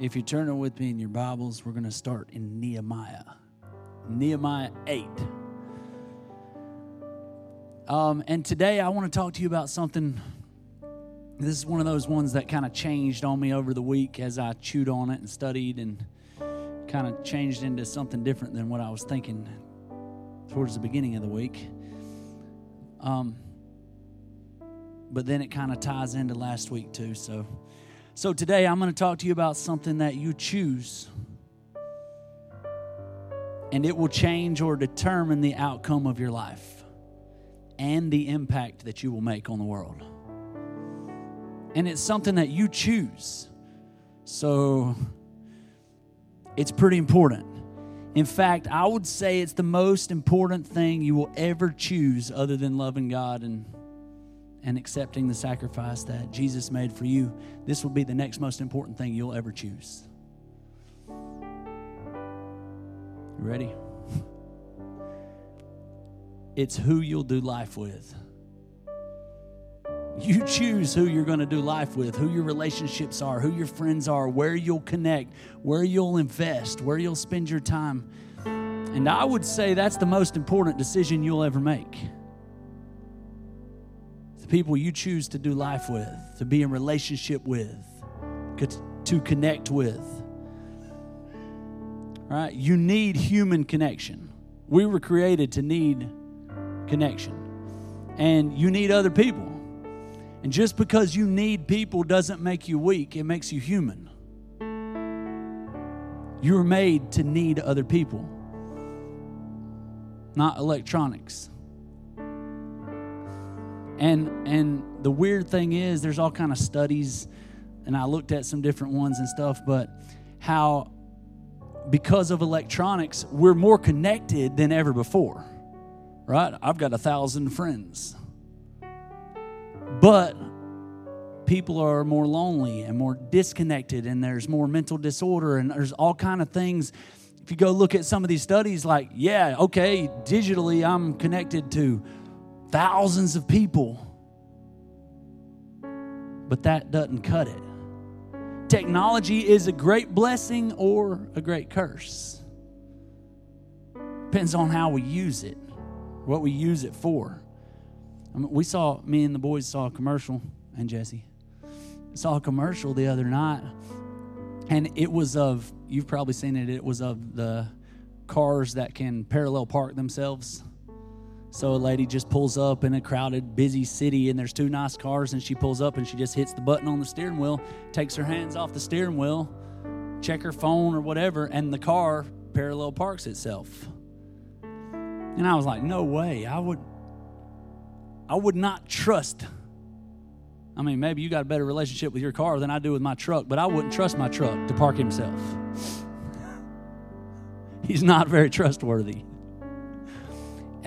If you turn it with me in your Bibles, we're going to start in Nehemiah. Nehemiah 8. Um, and today I want to talk to you about something. This is one of those ones that kind of changed on me over the week as I chewed on it and studied and kind of changed into something different than what I was thinking towards the beginning of the week. Um, but then it kind of ties into last week too. So, so today I'm going to talk to you about something that you choose, and it will change or determine the outcome of your life and the impact that you will make on the world. And it's something that you choose. So it's pretty important. In fact, I would say it's the most important thing you will ever choose other than loving God and and accepting the sacrifice that Jesus made for you. This will be the next most important thing you'll ever choose. Ready? It's who you'll do life with. You choose who you're going to do life with, who your relationships are, who your friends are, where you'll connect, where you'll invest, where you'll spend your time. And I would say that's the most important decision you'll ever make. The people you choose to do life with, to be in relationship with, to connect with. Right? You need human connection. We were created to need connection. And you need other people. And just because you need people doesn't make you weak, it makes you human. You were made to need other people, not electronics. And and the weird thing is there's all kind of studies and I looked at some different ones and stuff, but how because of electronics, we're more connected than ever before. Right? I've got a thousand friends. But people are more lonely and more disconnected and there's more mental disorder and there's all kind of things if you go look at some of these studies like yeah okay digitally i'm connected to thousands of people but that doesn't cut it technology is a great blessing or a great curse depends on how we use it what we use it for I mean, we saw me and the boys saw a commercial and jesse saw a commercial the other night, and it was of you've probably seen it. It was of the cars that can parallel park themselves. So a lady just pulls up in a crowded, busy city, and there's two nice cars, and she pulls up and she just hits the button on the steering wheel, takes her hands off the steering wheel, check her phone or whatever, and the car parallel parks itself. And I was like, no way. I would I would not trust I mean, maybe you got a better relationship with your car than I do with my truck, but I wouldn't trust my truck to park himself. He's not very trustworthy.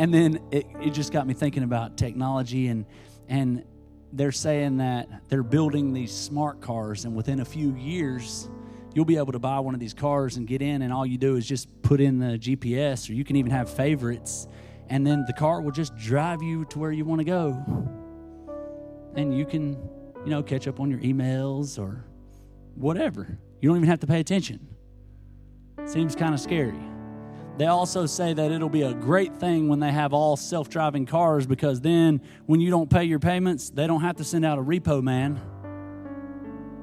And then it, it just got me thinking about technology and and they're saying that they're building these smart cars and within a few years you'll be able to buy one of these cars and get in and all you do is just put in the GPS or you can even have favorites and then the car will just drive you to where you want to go and you can, you know, catch up on your emails or whatever. You don't even have to pay attention. Seems kind of scary. They also say that it'll be a great thing when they have all self driving cars because then when you don't pay your payments, they don't have to send out a repo man.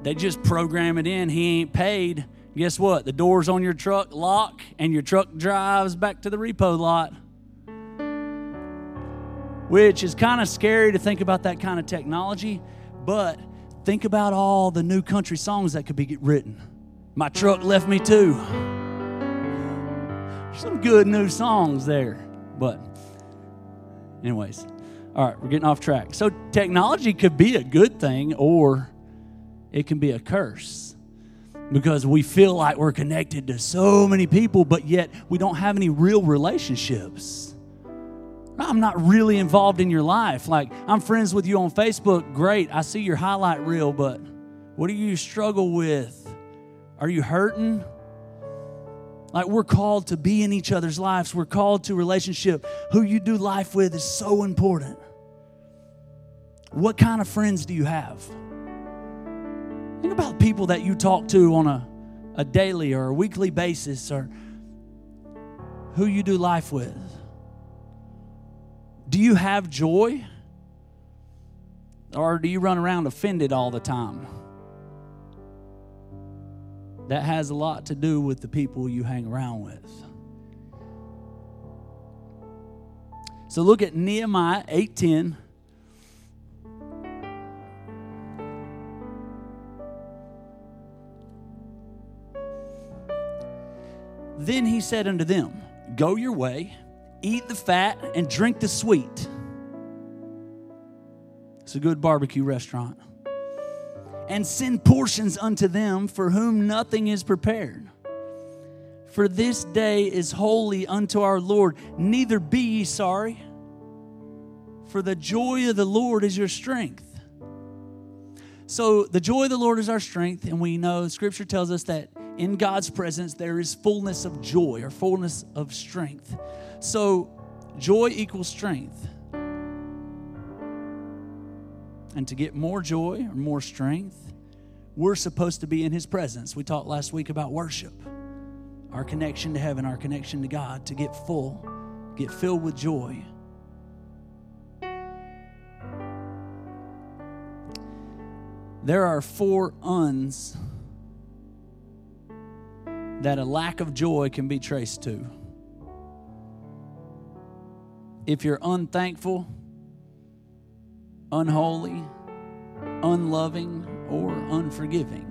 They just program it in. He ain't paid. Guess what? The doors on your truck lock and your truck drives back to the repo lot which is kind of scary to think about that kind of technology, but think about all the new country songs that could be written. My truck left me too. Some good new songs there. But, anyways, all right, we're getting off track. So, technology could be a good thing or it can be a curse because we feel like we're connected to so many people, but yet we don't have any real relationships. I'm not really involved in your life. Like, I'm friends with you on Facebook. Great. I see your highlight reel, but what do you struggle with? Are you hurting? Like, we're called to be in each other's lives, we're called to relationship. Who you do life with is so important. What kind of friends do you have? Think about people that you talk to on a a daily or a weekly basis or who you do life with? Do you have joy? Or do you run around offended all the time? That has a lot to do with the people you hang around with. So look at Nehemiah 8:10. Then he said unto them, Go your way, eat the fat, and drink the sweet. It's a good barbecue restaurant. And send portions unto them for whom nothing is prepared. For this day is holy unto our Lord. Neither be ye sorry, for the joy of the Lord is your strength. So, the joy of the Lord is our strength, and we know Scripture tells us that in God's presence there is fullness of joy or fullness of strength. So, joy equals strength. And to get more joy or more strength, we're supposed to be in His presence. We talked last week about worship, our connection to heaven, our connection to God, to get full, get filled with joy. There are four uns that a lack of joy can be traced to. If you're unthankful, unholy, unloving, or unforgiving.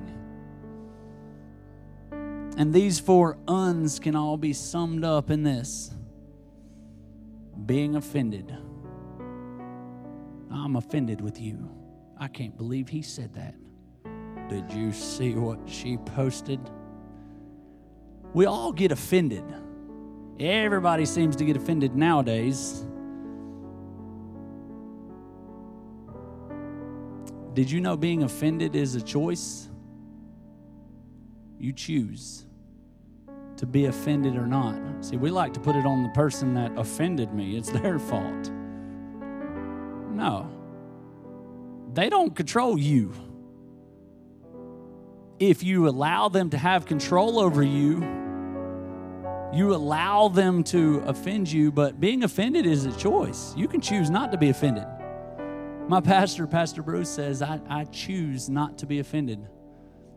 And these four uns can all be summed up in this being offended. I'm offended with you. I can't believe he said that. Did you see what she posted? We all get offended. Everybody seems to get offended nowadays. Did you know being offended is a choice? You choose to be offended or not. See, we like to put it on the person that offended me, it's their fault. No, they don't control you. If you allow them to have control over you, you allow them to offend you, but being offended is a choice. You can choose not to be offended. My pastor, Pastor Bruce, says, I, I choose not to be offended.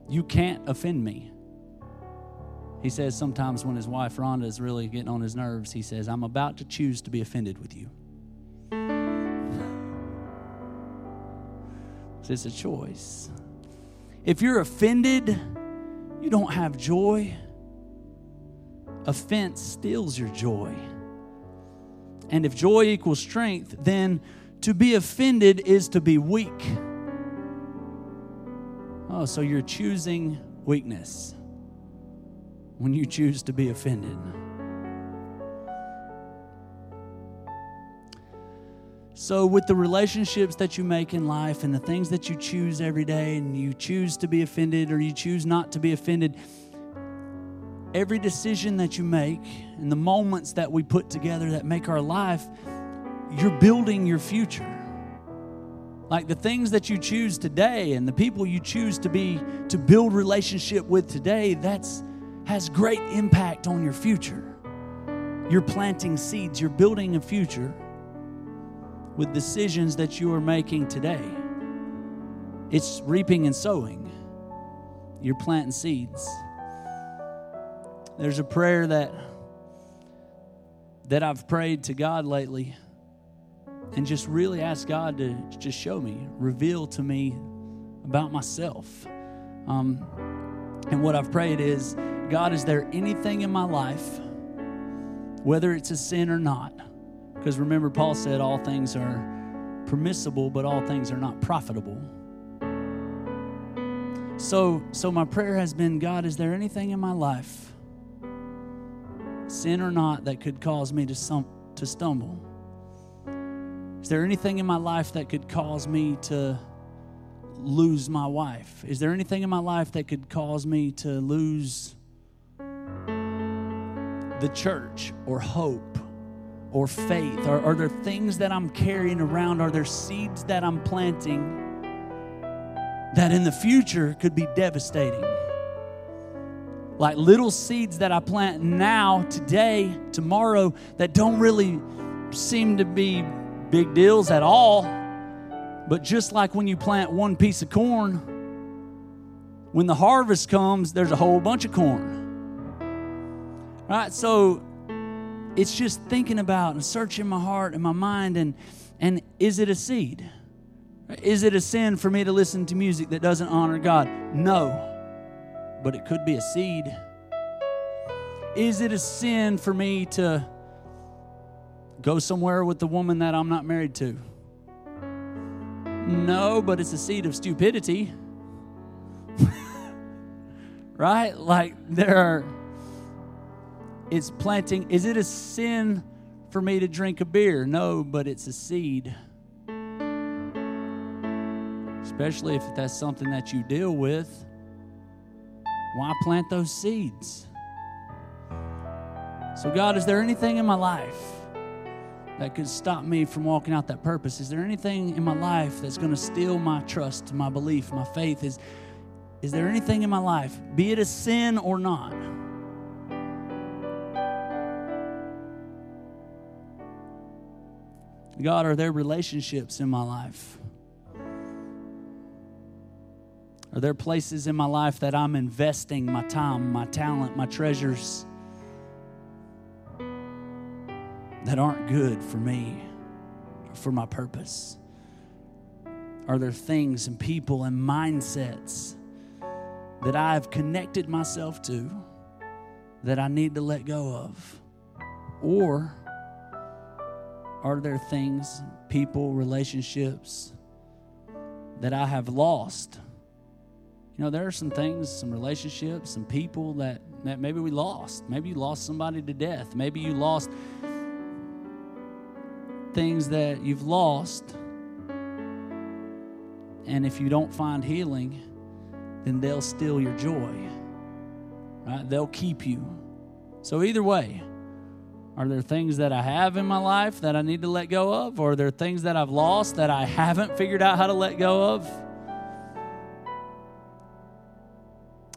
You can't offend me. He says sometimes when his wife Rhonda is really getting on his nerves, he says, I'm about to choose to be offended with you. It's a choice. If you're offended, you don't have joy. Offense steals your joy. And if joy equals strength, then to be offended is to be weak. Oh, so you're choosing weakness when you choose to be offended. So, with the relationships that you make in life and the things that you choose every day, and you choose to be offended or you choose not to be offended, every decision that you make and the moments that we put together that make our life you're building your future. Like the things that you choose today and the people you choose to be to build relationship with today, that's has great impact on your future. You're planting seeds, you're building a future with decisions that you are making today. It's reaping and sowing. You're planting seeds. There's a prayer that that I've prayed to God lately and just really ask God to just show me, reveal to me about myself. Um, and what I've prayed is, God, is there anything in my life, whether it's a sin or not? Because remember, Paul said all things are permissible, but all things are not profitable. So, so my prayer has been, God, is there anything in my life, sin or not, that could cause me to, sum, to stumble? Is there anything in my life that could cause me to lose my wife? Is there anything in my life that could cause me to lose the church or hope or faith? Are, are there things that I'm carrying around? Are there seeds that I'm planting that in the future could be devastating? like little seeds that I plant now, today, tomorrow, that don't really seem to be big deals at all. But just like when you plant one piece of corn, when the harvest comes, there's a whole bunch of corn. Right? So it's just thinking about and searching my heart and my mind and and is it a seed? Is it a sin for me to listen to music that doesn't honor God? No. But it could be a seed. Is it a sin for me to go somewhere with the woman that I'm not married to? No, but it's a seed of stupidity. right? Like there are it's planting. Is it a sin for me to drink a beer? No, but it's a seed. Especially if that's something that you deal with. Why plant those seeds? So, God, is there anything in my life that could stop me from walking out that purpose? Is there anything in my life that's going to steal my trust, my belief, my faith? Is, is there anything in my life, be it a sin or not? God, are there relationships in my life? Are there places in my life that I'm investing my time, my talent, my treasures that aren't good for me, or for my purpose? Are there things and people and mindsets that I've connected myself to that I need to let go of? Or are there things, people, relationships that I have lost? You know, there are some things, some relationships, some people that, that maybe we lost. Maybe you lost somebody to death. Maybe you lost things that you've lost. And if you don't find healing, then they'll steal your joy. Right? They'll keep you. So either way, are there things that I have in my life that I need to let go of? Or are there things that I've lost that I haven't figured out how to let go of?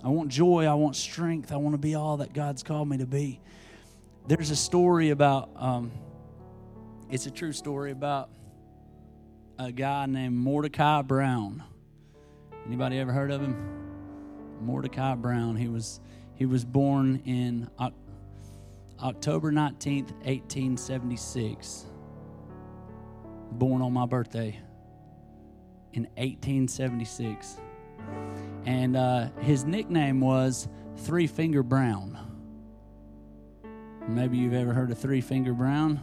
I want joy. I want strength. I want to be all that God's called me to be. There's a story about, um, it's a true story about a guy named Mordecai Brown. Anybody ever heard of him? Mordecai Brown. He was he was born in October 19th, 1876. Born on my birthday in 1876. And uh, his nickname was Three Finger Brown. Maybe you've ever heard of Three Finger Brown.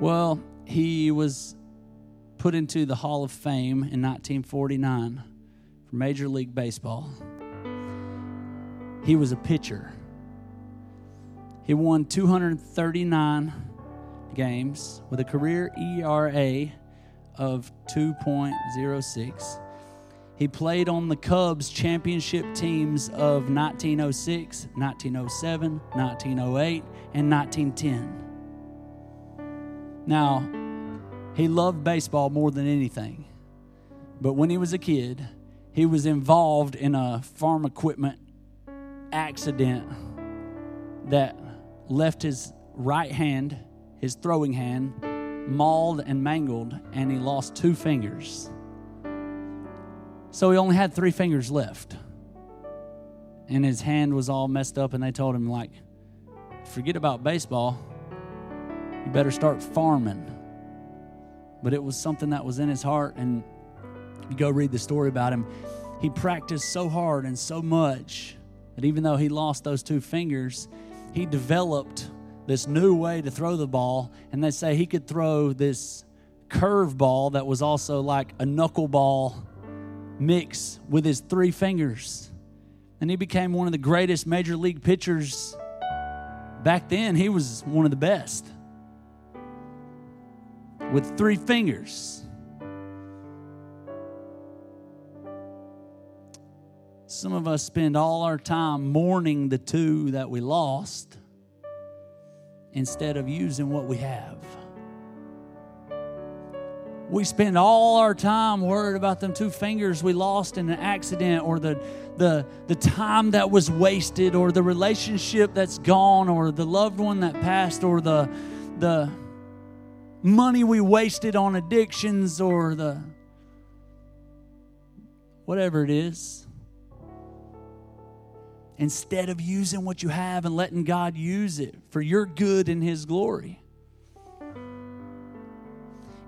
Well, he was put into the Hall of Fame in 1949 for Major League Baseball. He was a pitcher. He won 239 games with a career ERA of 2.06. He played on the Cubs championship teams of 1906, 1907, 1908, and 1910. Now, he loved baseball more than anything. But when he was a kid, he was involved in a farm equipment accident that left his right hand, his throwing hand, mauled and mangled, and he lost two fingers. So he only had three fingers left. And his hand was all messed up, and they told him, like, forget about baseball. You better start farming. But it was something that was in his heart, and you go read the story about him. He practiced so hard and so much that even though he lost those two fingers, he developed this new way to throw the ball. And they say he could throw this curveball that was also like a knuckleball mix with his three fingers. And he became one of the greatest major league pitchers. Back then, he was one of the best with three fingers. Some of us spend all our time mourning the two that we lost instead of using what we have. We spend all our time worried about them two fingers we lost in an accident or the, the, the time that was wasted or the relationship that's gone or the loved one that passed or the, the money we wasted on addictions or the whatever it is. Instead of using what you have and letting God use it for your good and His glory.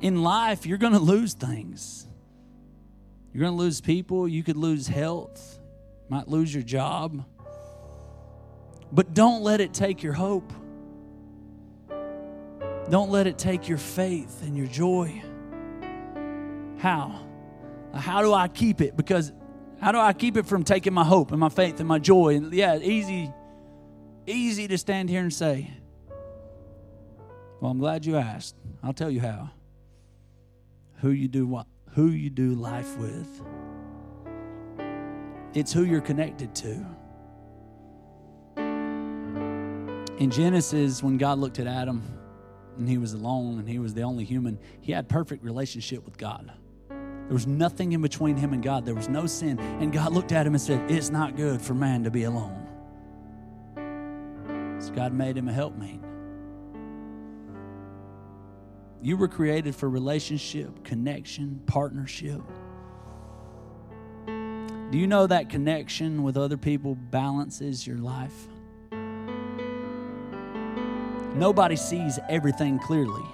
In life, you're going to lose things. You're going to lose people. You could lose health. Might lose your job. But don't let it take your hope. Don't let it take your faith and your joy. How? How do I keep it? Because how do I keep it from taking my hope and my faith and my joy? And yeah, easy, easy to stand here and say, Well, I'm glad you asked. I'll tell you how. Who you do what who you do life with. It's who you're connected to. In Genesis, when God looked at Adam and he was alone and he was the only human, he had perfect relationship with God. There was nothing in between him and God. There was no sin. And God looked at him and said, It's not good for man to be alone. So God made him a helpmate. You were created for relationship, connection, partnership. Do you know that connection with other people balances your life? Nobody sees everything clearly,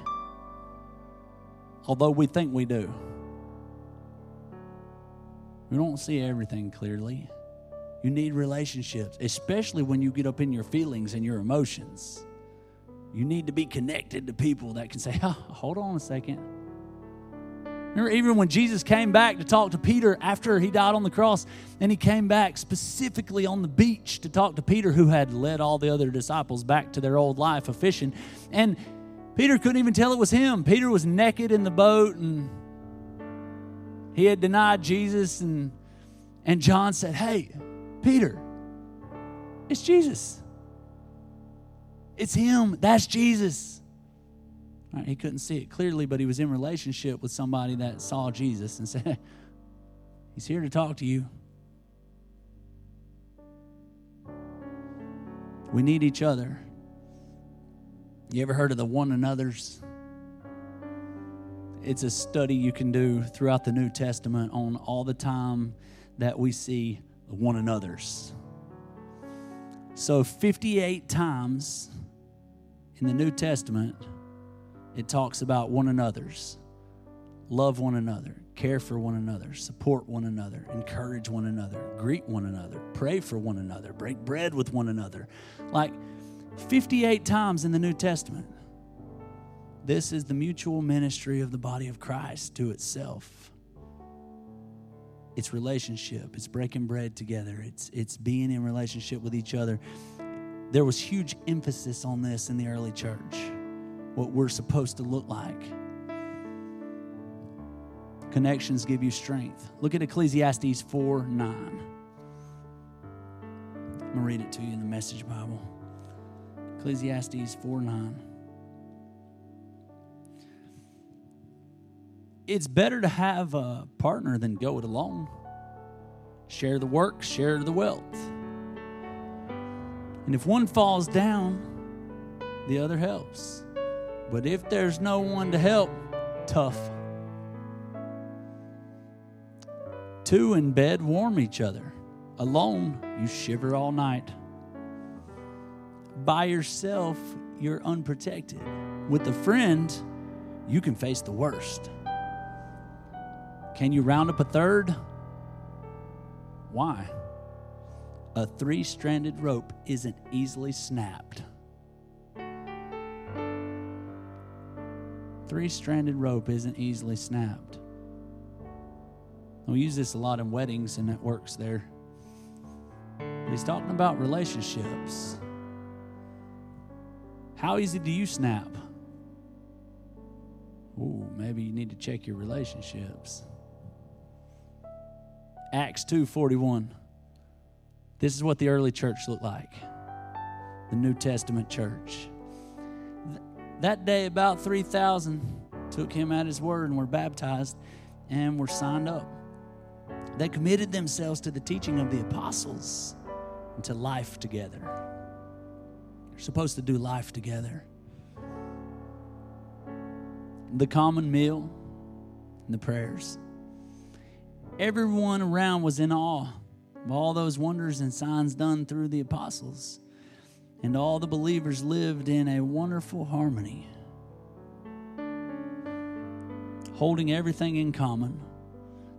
although we think we do. We don't see everything clearly. You need relationships, especially when you get up in your feelings and your emotions. You need to be connected to people that can say, oh, hold on a second. Remember, even when Jesus came back to talk to Peter after he died on the cross, and he came back specifically on the beach to talk to Peter, who had led all the other disciples back to their old life of fishing. And Peter couldn't even tell it was him. Peter was naked in the boat, and he had denied Jesus. And, and John said, Hey, Peter, it's Jesus. It's him. That's Jesus. He couldn't see it clearly, but he was in relationship with somebody that saw Jesus and said, He's here to talk to you. We need each other. You ever heard of the one another's? It's a study you can do throughout the New Testament on all the time that we see one another's. So, 58 times in the New Testament, it talks about one another's. Love one another, care for one another, support one another, encourage one another, greet one another, pray for one another, break bread with one another. Like 58 times in the New Testament. This is the mutual ministry of the body of Christ to itself. It's relationship, it's breaking bread together, it's, it's being in relationship with each other. There was huge emphasis on this in the early church, what we're supposed to look like. Connections give you strength. Look at Ecclesiastes 4 9. I'm going to read it to you in the Message Bible. Ecclesiastes 4 9. It's better to have a partner than go it alone. Share the work, share the wealth. And if one falls down, the other helps. But if there's no one to help, tough. Two in bed warm each other. Alone, you shiver all night. By yourself, you're unprotected. With a friend, you can face the worst. Can you round up a third? Why? A three stranded rope isn't easily snapped. Three stranded rope isn't easily snapped. We use this a lot in weddings, and it works there. But he's talking about relationships. How easy do you snap? Ooh, maybe you need to check your relationships. Acts 2:41. This is what the early church looked like. The New Testament church. That day about 3,000 took him at his word and were baptized and were signed up. They committed themselves to the teaching of the apostles and to life together. They're supposed to do life together. The common meal and the prayers. Everyone around was in awe of all those wonders and signs done through the apostles. And all the believers lived in a wonderful harmony, holding everything in common.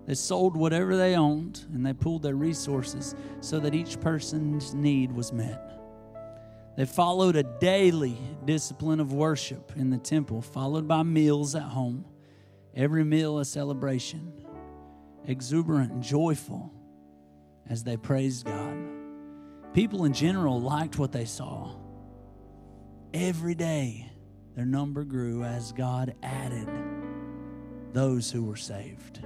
They sold whatever they owned and they pooled their resources so that each person's need was met. They followed a daily discipline of worship in the temple, followed by meals at home, every meal a celebration, exuberant and joyful as they praised God. People in general liked what they saw. Every day, their number grew as God added those who were saved.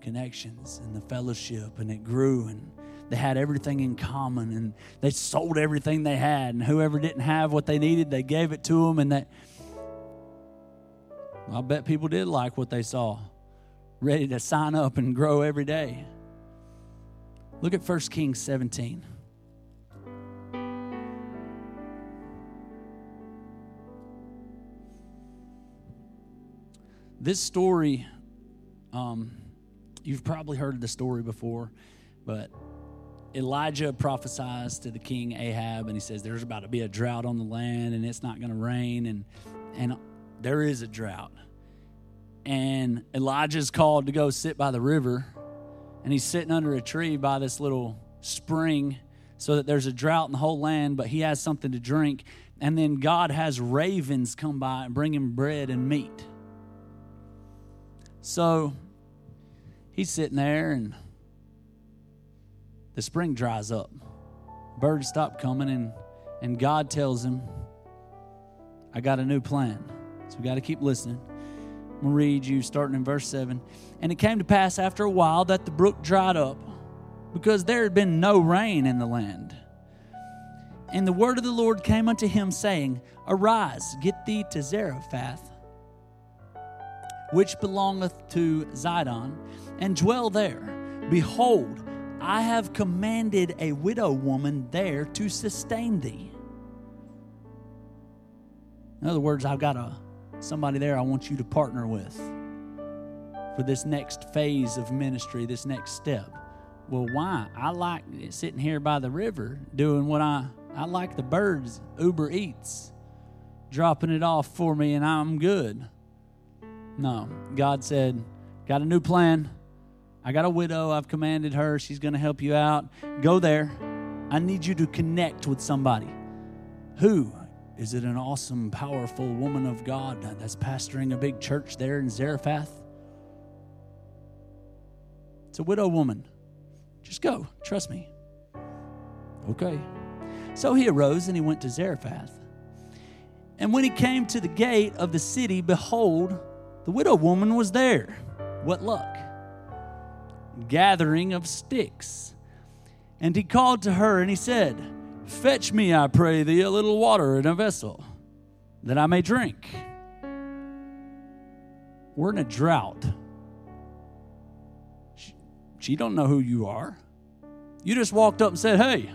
Connections and the fellowship, and it grew, and they had everything in common, and they sold everything they had, and whoever didn't have what they needed, they gave it to them, and that. I bet people did like what they saw, ready to sign up and grow every day. Look at 1 Kings 17. This story, um, you've probably heard the story before, but Elijah prophesies to the king Ahab, and he says, There's about to be a drought on the land, and it's not going to rain, and, and there is a drought. And Elijah's called to go sit by the river and he's sitting under a tree by this little spring so that there's a drought in the whole land, but he has something to drink. And then God has ravens come by and bring him bread and meat. So he's sitting there, and the spring dries up. Birds stop coming, and, and God tells him, I got a new plan. So we got to keep listening. I'm read you starting in verse 7. And it came to pass after a while that the brook dried up because there had been no rain in the land. And the word of the Lord came unto him, saying, Arise, get thee to Zarephath, which belongeth to Zidon, and dwell there. Behold, I have commanded a widow woman there to sustain thee. In other words, I've got a somebody there I want you to partner with for this next phase of ministry, this next step. Well, why? I like sitting here by the river doing what I I like the birds Uber Eats dropping it off for me and I'm good. No, God said, "Got a new plan. I got a widow. I've commanded her. She's going to help you out. Go there. I need you to connect with somebody. Who? Is it an awesome, powerful woman of God that's pastoring a big church there in Zarephath? It's a widow woman. Just go. Trust me. Okay. So he arose and he went to Zarephath. And when he came to the gate of the city, behold, the widow woman was there. What luck! Gathering of sticks. And he called to her and he said, Fetch me, I pray thee, a little water in a vessel, that I may drink. We're in a drought. She, she don't know who you are. You just walked up and said, Hey,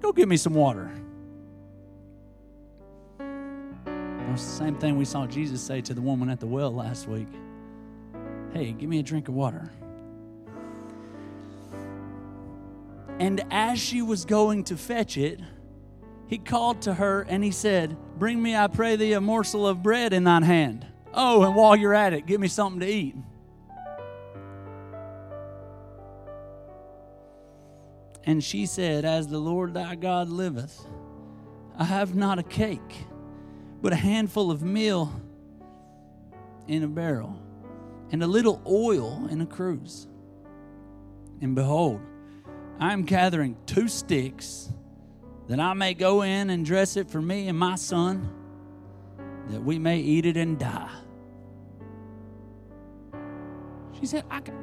go get me some water. It's the same thing we saw Jesus say to the woman at the well last week. Hey, give me a drink of water. And as she was going to fetch it, he called to her and he said, Bring me, I pray thee, a morsel of bread in thine hand. Oh, and while you're at it, give me something to eat. And she said, As the Lord thy God liveth, I have not a cake, but a handful of meal in a barrel, and a little oil in a cruse. And behold, I am gathering two sticks that I may go in and dress it for me and my son, that we may eat it and die. She said, I got,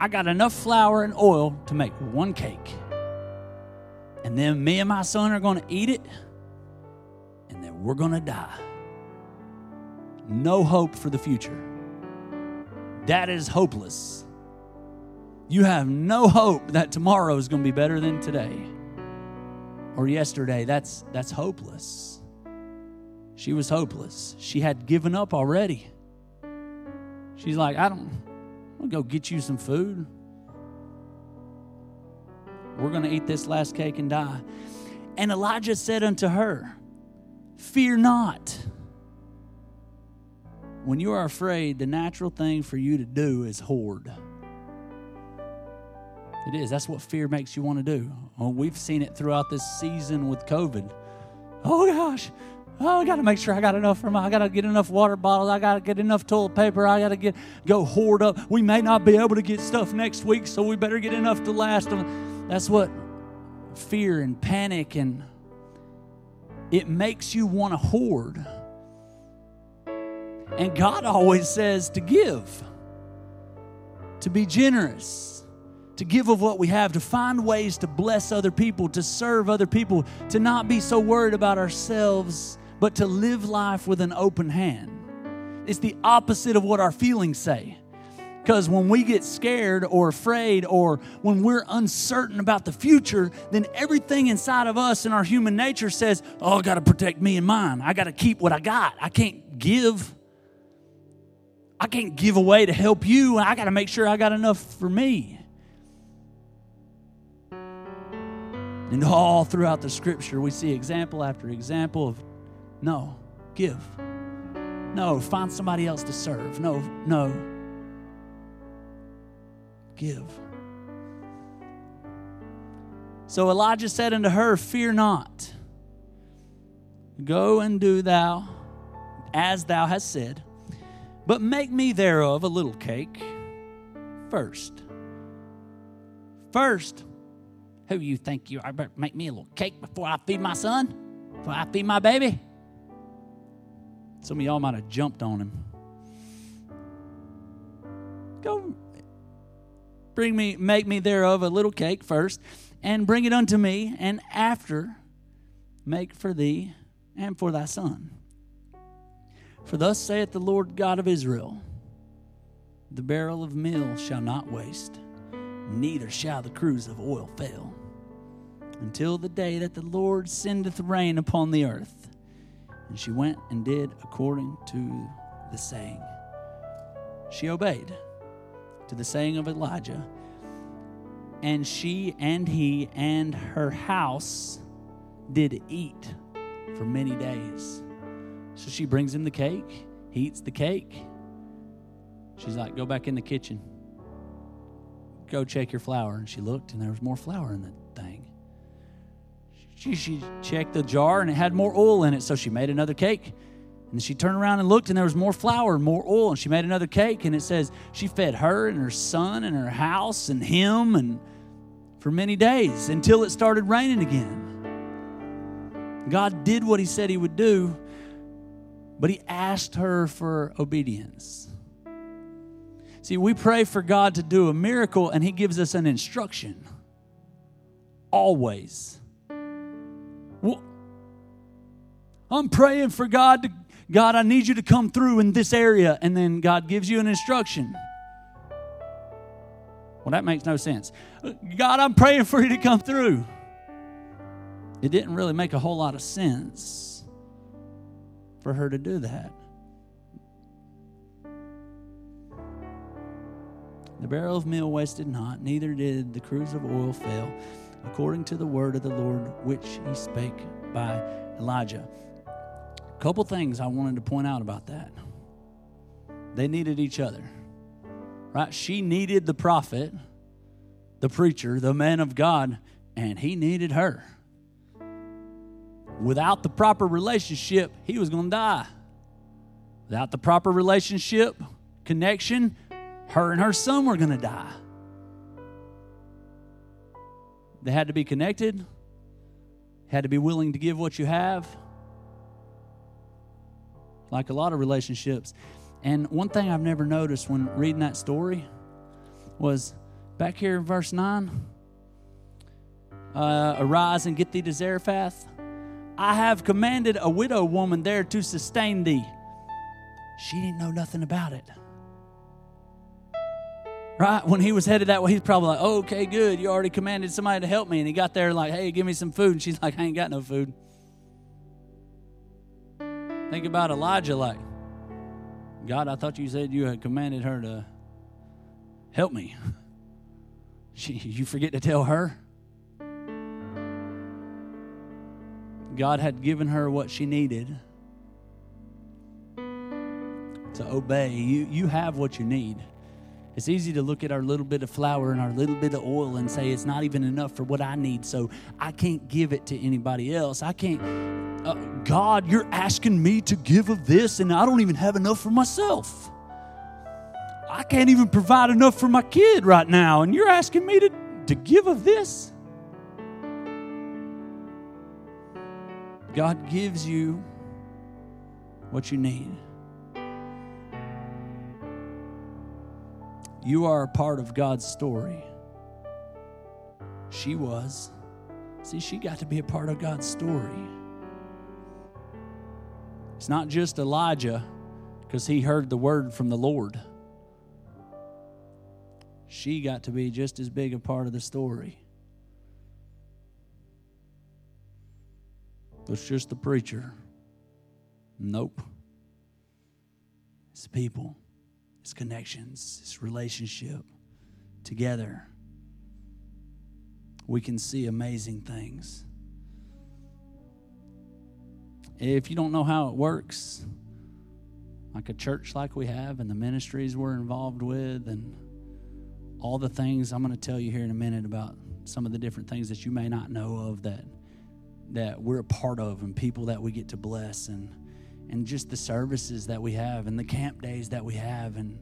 I got enough flour and oil to make one cake. And then me and my son are going to eat it, and then we're going to die. no hope for the future. That is hopeless. You have no hope that tomorrow is going to be better than today or yesterday. That's that's hopeless. She was hopeless. She had given up already. She's like, I don't I'll go get you some food. We're going to eat this last cake and die. And Elijah said unto her, Fear not. When you are afraid, the natural thing for you to do is hoard. It is. That's what fear makes you want to do. Oh, we've seen it throughout this season with COVID. Oh gosh. Oh, I got to make sure I got enough for my. I got to get enough water bottles. I got to get enough toilet paper. I got to get go hoard up. We may not be able to get stuff next week, so we better get enough to last. them. That's what fear and panic and it makes you want to hoard. And God always says to give, to be generous, to give of what we have, to find ways to bless other people, to serve other people, to not be so worried about ourselves, but to live life with an open hand. It's the opposite of what our feelings say. Because when we get scared or afraid or when we're uncertain about the future, then everything inside of us and our human nature says, Oh, I got to protect me and mine. I got to keep what I got. I can't give. I can't give away to help you. I got to make sure I got enough for me. And all throughout the scripture, we see example after example of no, give. No, find somebody else to serve. No, no, give. So Elijah said unto her, Fear not. Go and do thou as thou hast said, but make me thereof a little cake first. First, who you think you are? Better make me a little cake before I feed my son? Before I feed my baby? Some of y'all might have jumped on him. Go bring me make me thereof a little cake first and bring it unto me and after make for thee and for thy son for thus saith the lord god of israel the barrel of meal shall not waste neither shall the cruse of oil fail until the day that the lord sendeth rain upon the earth and she went and did according to the saying she obeyed to the saying of Elijah. And she and he and her house did eat for many days. So she brings him the cake. He eats the cake. She's like, Go back in the kitchen. Go check your flour. And she looked, and there was more flour in the. She, she checked the jar, and it had more oil in it. So she made another cake. And she turned around and looked, and there was more flour and more oil. And she made another cake, and it says she fed her and her son and her house and him and for many days until it started raining again. God did what He said He would do, but He asked her for obedience. See, we pray for God to do a miracle, and He gives us an instruction. Always. I'm praying for God to God, I need you to come through in this area. And then God gives you an instruction. Well, that makes no sense. God, I'm praying for you to come through. It didn't really make a whole lot of sense for her to do that. The barrel of meal wasted not, neither did the cruse of oil fail, according to the word of the Lord which he spake by Elijah couple things I wanted to point out about that. They needed each other. Right? She needed the prophet, the preacher, the man of God, and he needed her. Without the proper relationship, he was going to die. Without the proper relationship, connection, her and her son were going to die. They had to be connected, had to be willing to give what you have like a lot of relationships. And one thing I've never noticed when reading that story was back here in verse 9 uh, Arise and get thee to Zarephath. I have commanded a widow woman there to sustain thee. She didn't know nothing about it. Right? When he was headed that way, he's probably like, oh, okay, good. You already commanded somebody to help me. And he got there like, hey, give me some food. And she's like, I ain't got no food. Think about Elijah like, God, I thought you said you had commanded her to help me. She, you forget to tell her? God had given her what she needed to obey. You, you have what you need. It's easy to look at our little bit of flour and our little bit of oil and say it's not even enough for what I need, so I can't give it to anybody else. I can't. Uh, God, you're asking me to give of this, and I don't even have enough for myself. I can't even provide enough for my kid right now, and you're asking me to, to give of this? God gives you what you need. You are a part of God's story. She was. See, she got to be a part of God's story. It's not just Elijah because he heard the word from the Lord. She got to be just as big a part of the story. It's just the preacher. Nope. It's people. It's connections, it's relationship. Together, we can see amazing things. If you don't know how it works, like a church like we have and the ministries we're involved with and all the things I'm going to tell you here in a minute about some of the different things that you may not know of that that we're a part of and people that we get to bless and and just the services that we have and the camp days that we have and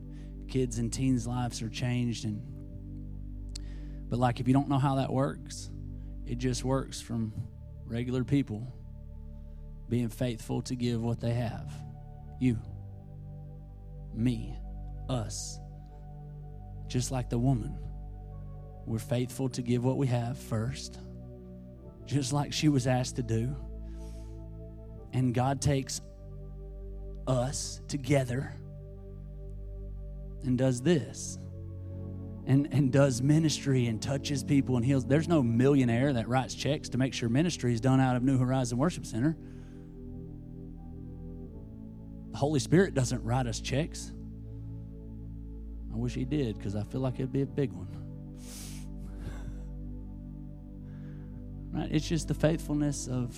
kids and teens lives are changed and but like if you don't know how that works it just works from regular people being faithful to give what they have. You me us. Just like the woman. We're faithful to give what we have first just like she was asked to do. And god takes us together and does this and, and does ministry and touches people and heals. There's no millionaire that writes checks to make sure ministry is done out of New Horizon Worship Center. The Holy Spirit doesn't write us checks. I wish He did because I feel like it'd be a big one. right? It's just the faithfulness of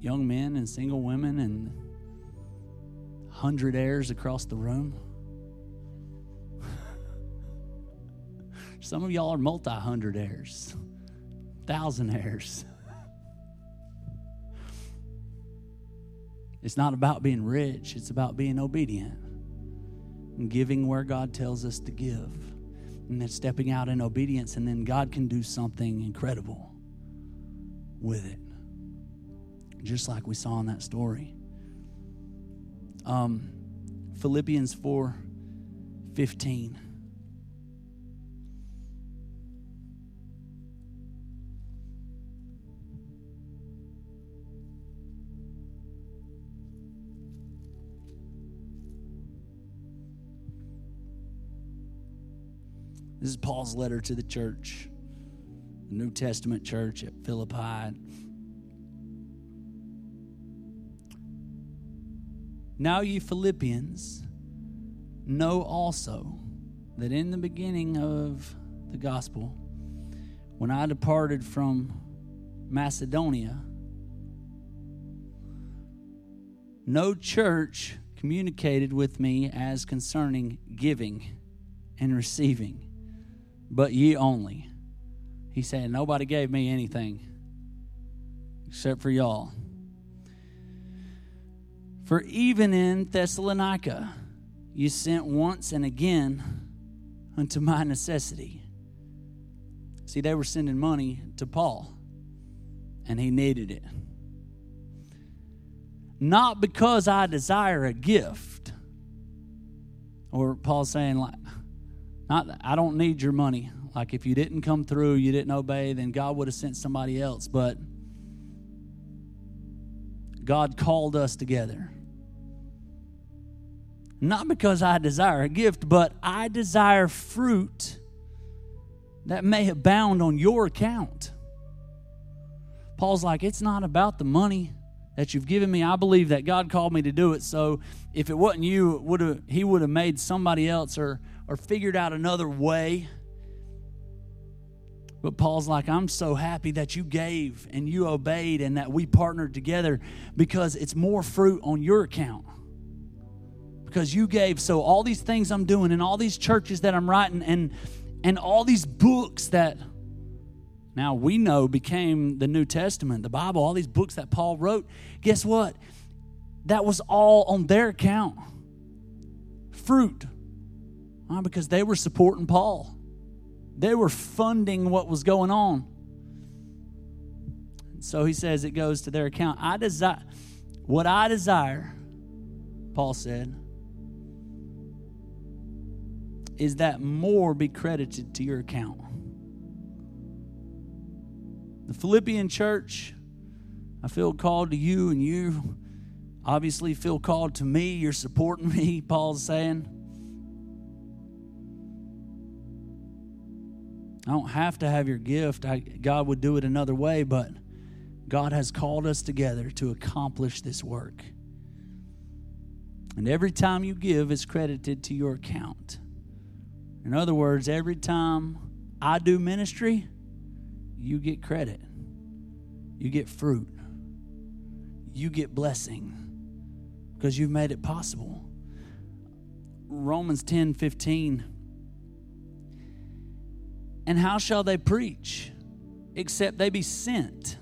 young men and single women and hundred heirs across the room. Some of y'all are multi hundred heirs, thousand heirs. It's not about being rich, it's about being obedient and giving where God tells us to give. And then stepping out in obedience, and then God can do something incredible with it just like we saw in that story. Um, Philippians 4 15. This is Paul's letter to the church, the New Testament church at Philippi. Now, ye Philippians, know also that in the beginning of the gospel, when I departed from Macedonia, no church communicated with me as concerning giving and receiving, but ye only. He said, Nobody gave me anything except for y'all. For even in Thessalonica you sent once and again unto my necessity. See, they were sending money to Paul, and he needed it. Not because I desire a gift, or Paul's saying, like, not I don't need your money. Like if you didn't come through, you didn't obey, then God would have sent somebody else. But God called us together. Not because I desire a gift, but I desire fruit that may abound on your account. Paul's like, it's not about the money that you've given me. I believe that God called me to do it. So if it wasn't you, it would have he would have made somebody else or or figured out another way. But Paul's like, I'm so happy that you gave and you obeyed and that we partnered together because it's more fruit on your account. Because you gave. So all these things I'm doing and all these churches that I'm writing and and all these books that now we know became the New Testament, the Bible, all these books that Paul wrote. Guess what? That was all on their account. Fruit. Why? Because they were supporting Paul. They were funding what was going on. So he says it goes to their account. I desire what I desire, Paul said, is that more be credited to your account. The Philippian church, I feel called to you, and you obviously feel called to me. You're supporting me, Paul's saying. I don't have to have your gift. I, God would do it another way, but God has called us together to accomplish this work. And every time you give is credited to your account. In other words, every time I do ministry, you get credit, you get fruit, you get blessing because you've made it possible. Romans 10 15. And how shall they preach except they be sent?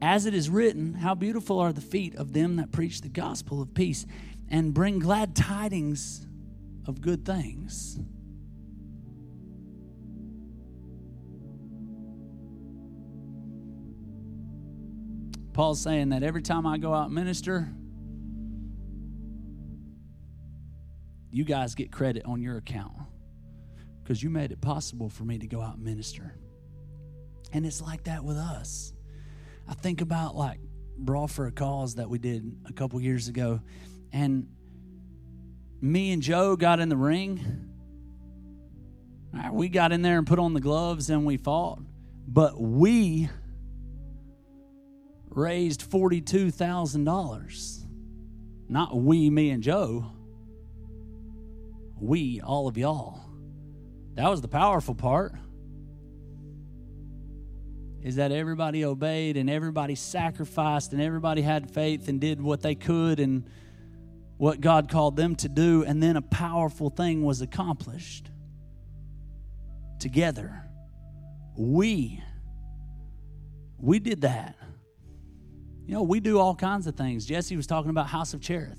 As it is written, how beautiful are the feet of them that preach the gospel of peace and bring glad tidings of good things. Paul's saying that every time I go out and minister, you guys get credit on your account because you made it possible for me to go out and minister. And it's like that with us. I think about like Brawl for a Cause that we did a couple years ago, and me and Joe got in the ring. We got in there and put on the gloves and we fought, but we raised $42,000. Not we, me, and Joe. We, all of y'all. That was the powerful part. Is that everybody obeyed and everybody sacrificed and everybody had faith and did what they could and what God called them to do, and then a powerful thing was accomplished. Together. We we did that. You know, we do all kinds of things. Jesse was talking about House of Cherith.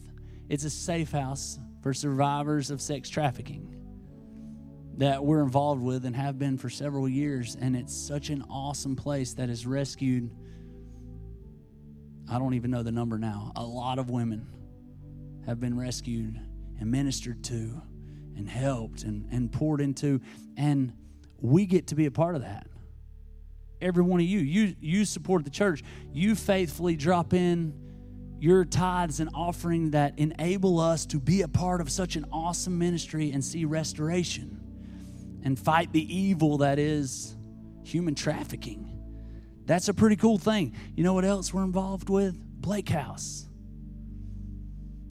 It's a safe house for survivors of sex trafficking that we're involved with and have been for several years. And it's such an awesome place that has rescued, I don't even know the number now, a lot of women have been rescued and ministered to and helped and, and poured into. And we get to be a part of that every one of you. You you support the church. You faithfully drop in your tithes and offering that enable us to be a part of such an awesome ministry and see restoration and fight the evil that is human trafficking. That's a pretty cool thing. You know what else we're involved with? Blake House.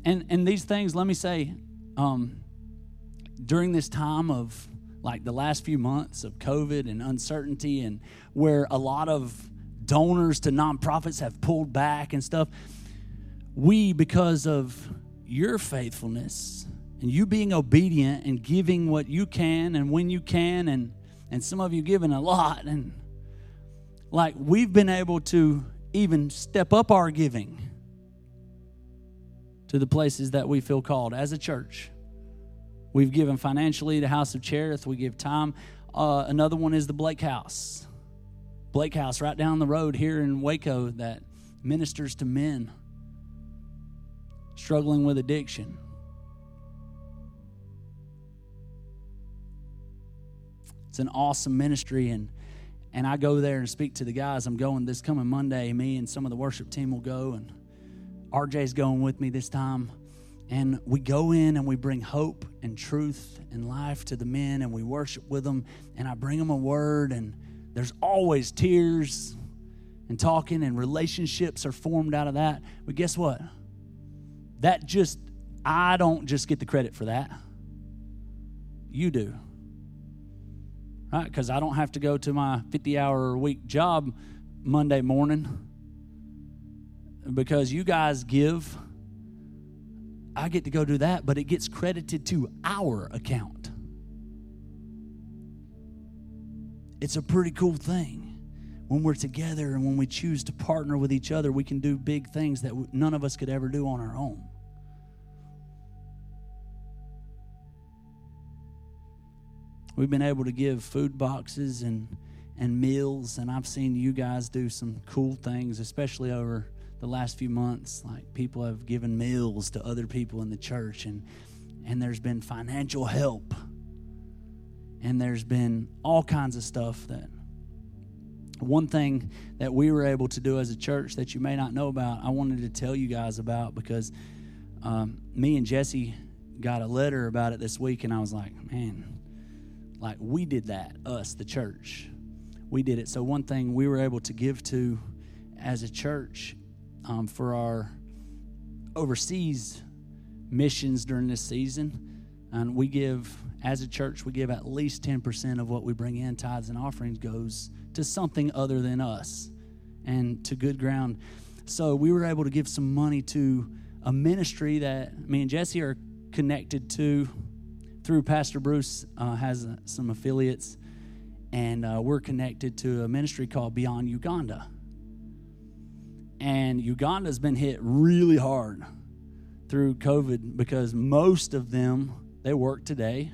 And and these things, let me say, um, during this time of like the last few months of COVID and uncertainty, and where a lot of donors to nonprofits have pulled back and stuff, we, because of your faithfulness and you being obedient and giving what you can and when you can, and, and some of you giving a lot, and like we've been able to even step up our giving to the places that we feel called as a church. We've given financially to House of Cherith. We give time. Uh, another one is the Blake House. Blake House, right down the road here in Waco, that ministers to men struggling with addiction. It's an awesome ministry, and and I go there and speak to the guys. I'm going this coming Monday. Me and some of the worship team will go, and RJ's going with me this time. And we go in and we bring hope and truth and life to the men, and we worship with them. And I bring them a word, and there's always tears and talking, and relationships are formed out of that. But guess what? That just, I don't just get the credit for that. You do right? Because I don't have to go to my 50 hour a week job Monday morning because you guys give. I get to go do that, but it gets credited to our account. It's a pretty cool thing. When we're together and when we choose to partner with each other, we can do big things that none of us could ever do on our own. We've been able to give food boxes and and meals and I've seen you guys do some cool things especially over the last few months. Like people have given meals to other people in the church and and there's been financial help. And there's been all kinds of stuff that one thing that we were able to do as a church that you may not know about i wanted to tell you guys about because um, me and jesse got a letter about it this week and i was like man like we did that, us, the church. We did it. So, one thing we were able to give to as a church um, for our overseas missions during this season, and we give, as a church, we give at least 10% of what we bring in, tithes and offerings, goes to something other than us and to good ground. So, we were able to give some money to a ministry that me and Jesse are connected to through Pastor Bruce uh, has uh, some affiliates, and uh, we're connected to a ministry called Beyond Uganda. And Uganda's been hit really hard through COVID because most of them they work today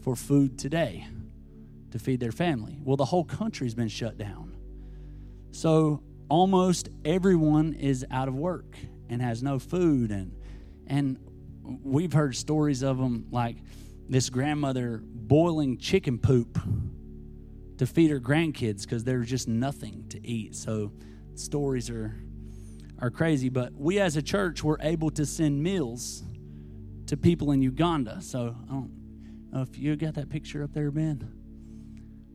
for food today to feed their family. Well, the whole country's been shut down. So almost everyone is out of work and has no food and and we've heard stories of them like this grandmother boiling chicken poop to feed her grandkids because there's just nothing to eat. So stories are are crazy, but we as a church were able to send meals to people in Uganda. So I don't know if you got that picture up there, Ben.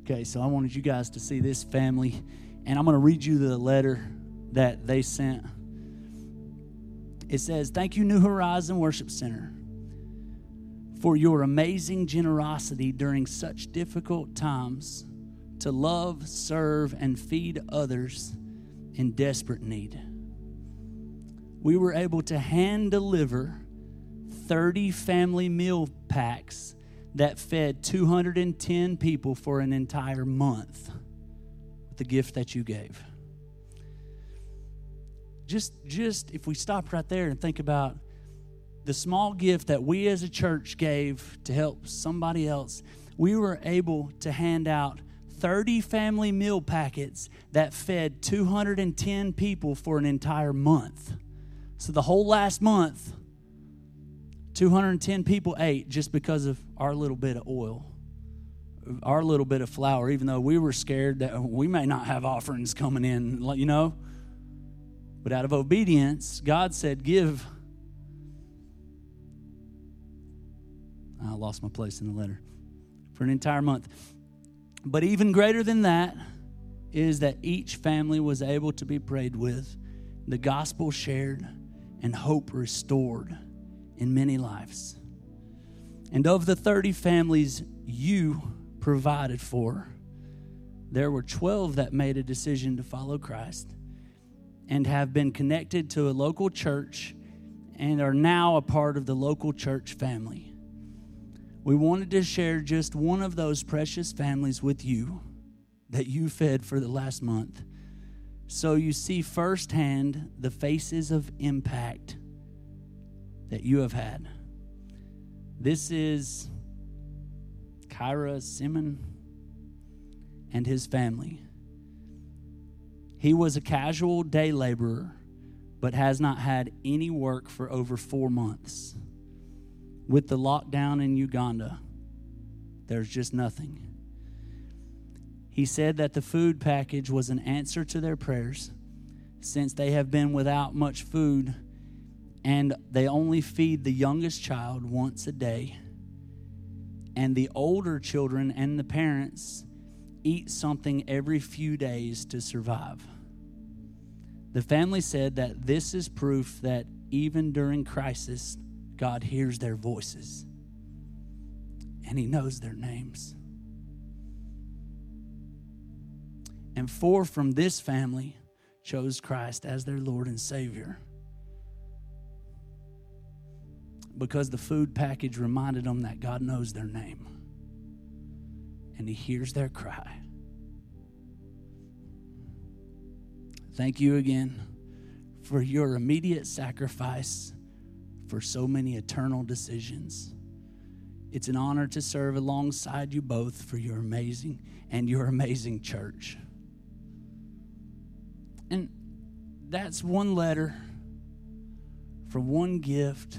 Okay, so I wanted you guys to see this family, and I'm going to read you the letter that they sent. It says, Thank you, New Horizon Worship Center for your amazing generosity during such difficult times to love, serve, and feed others in desperate need. We were able to hand deliver 30 family meal packs that fed 210 people for an entire month with the gift that you gave. Just just if we stop right there and think about the small gift that we as a church gave to help somebody else, we were able to hand out 30 family meal packets that fed 210 people for an entire month. So the whole last month, 210 people ate just because of our little bit of oil, our little bit of flour, even though we were scared that we may not have offerings coming in, you know. But out of obedience, God said, Give I lost my place in the letter. For an entire month. But even greater than that is that each family was able to be prayed with, the gospel shared, and hope restored in many lives. And of the 30 families you provided for, there were 12 that made a decision to follow Christ and have been connected to a local church and are now a part of the local church family we wanted to share just one of those precious families with you that you fed for the last month so you see firsthand the faces of impact that you have had. This is Kyra Simon and his family. He was a casual day laborer, but has not had any work for over four months with the lockdown in Uganda, there's just nothing. He said that the food package was an answer to their prayers since they have been without much food and they only feed the youngest child once a day. And the older children and the parents eat something every few days to survive. The family said that this is proof that even during crisis, God hears their voices and He knows their names. And four from this family chose Christ as their Lord and Savior because the food package reminded them that God knows their name and He hears their cry. Thank you again for your immediate sacrifice for so many eternal decisions. It's an honor to serve alongside you both for your amazing and your amazing church. And that's one letter for one gift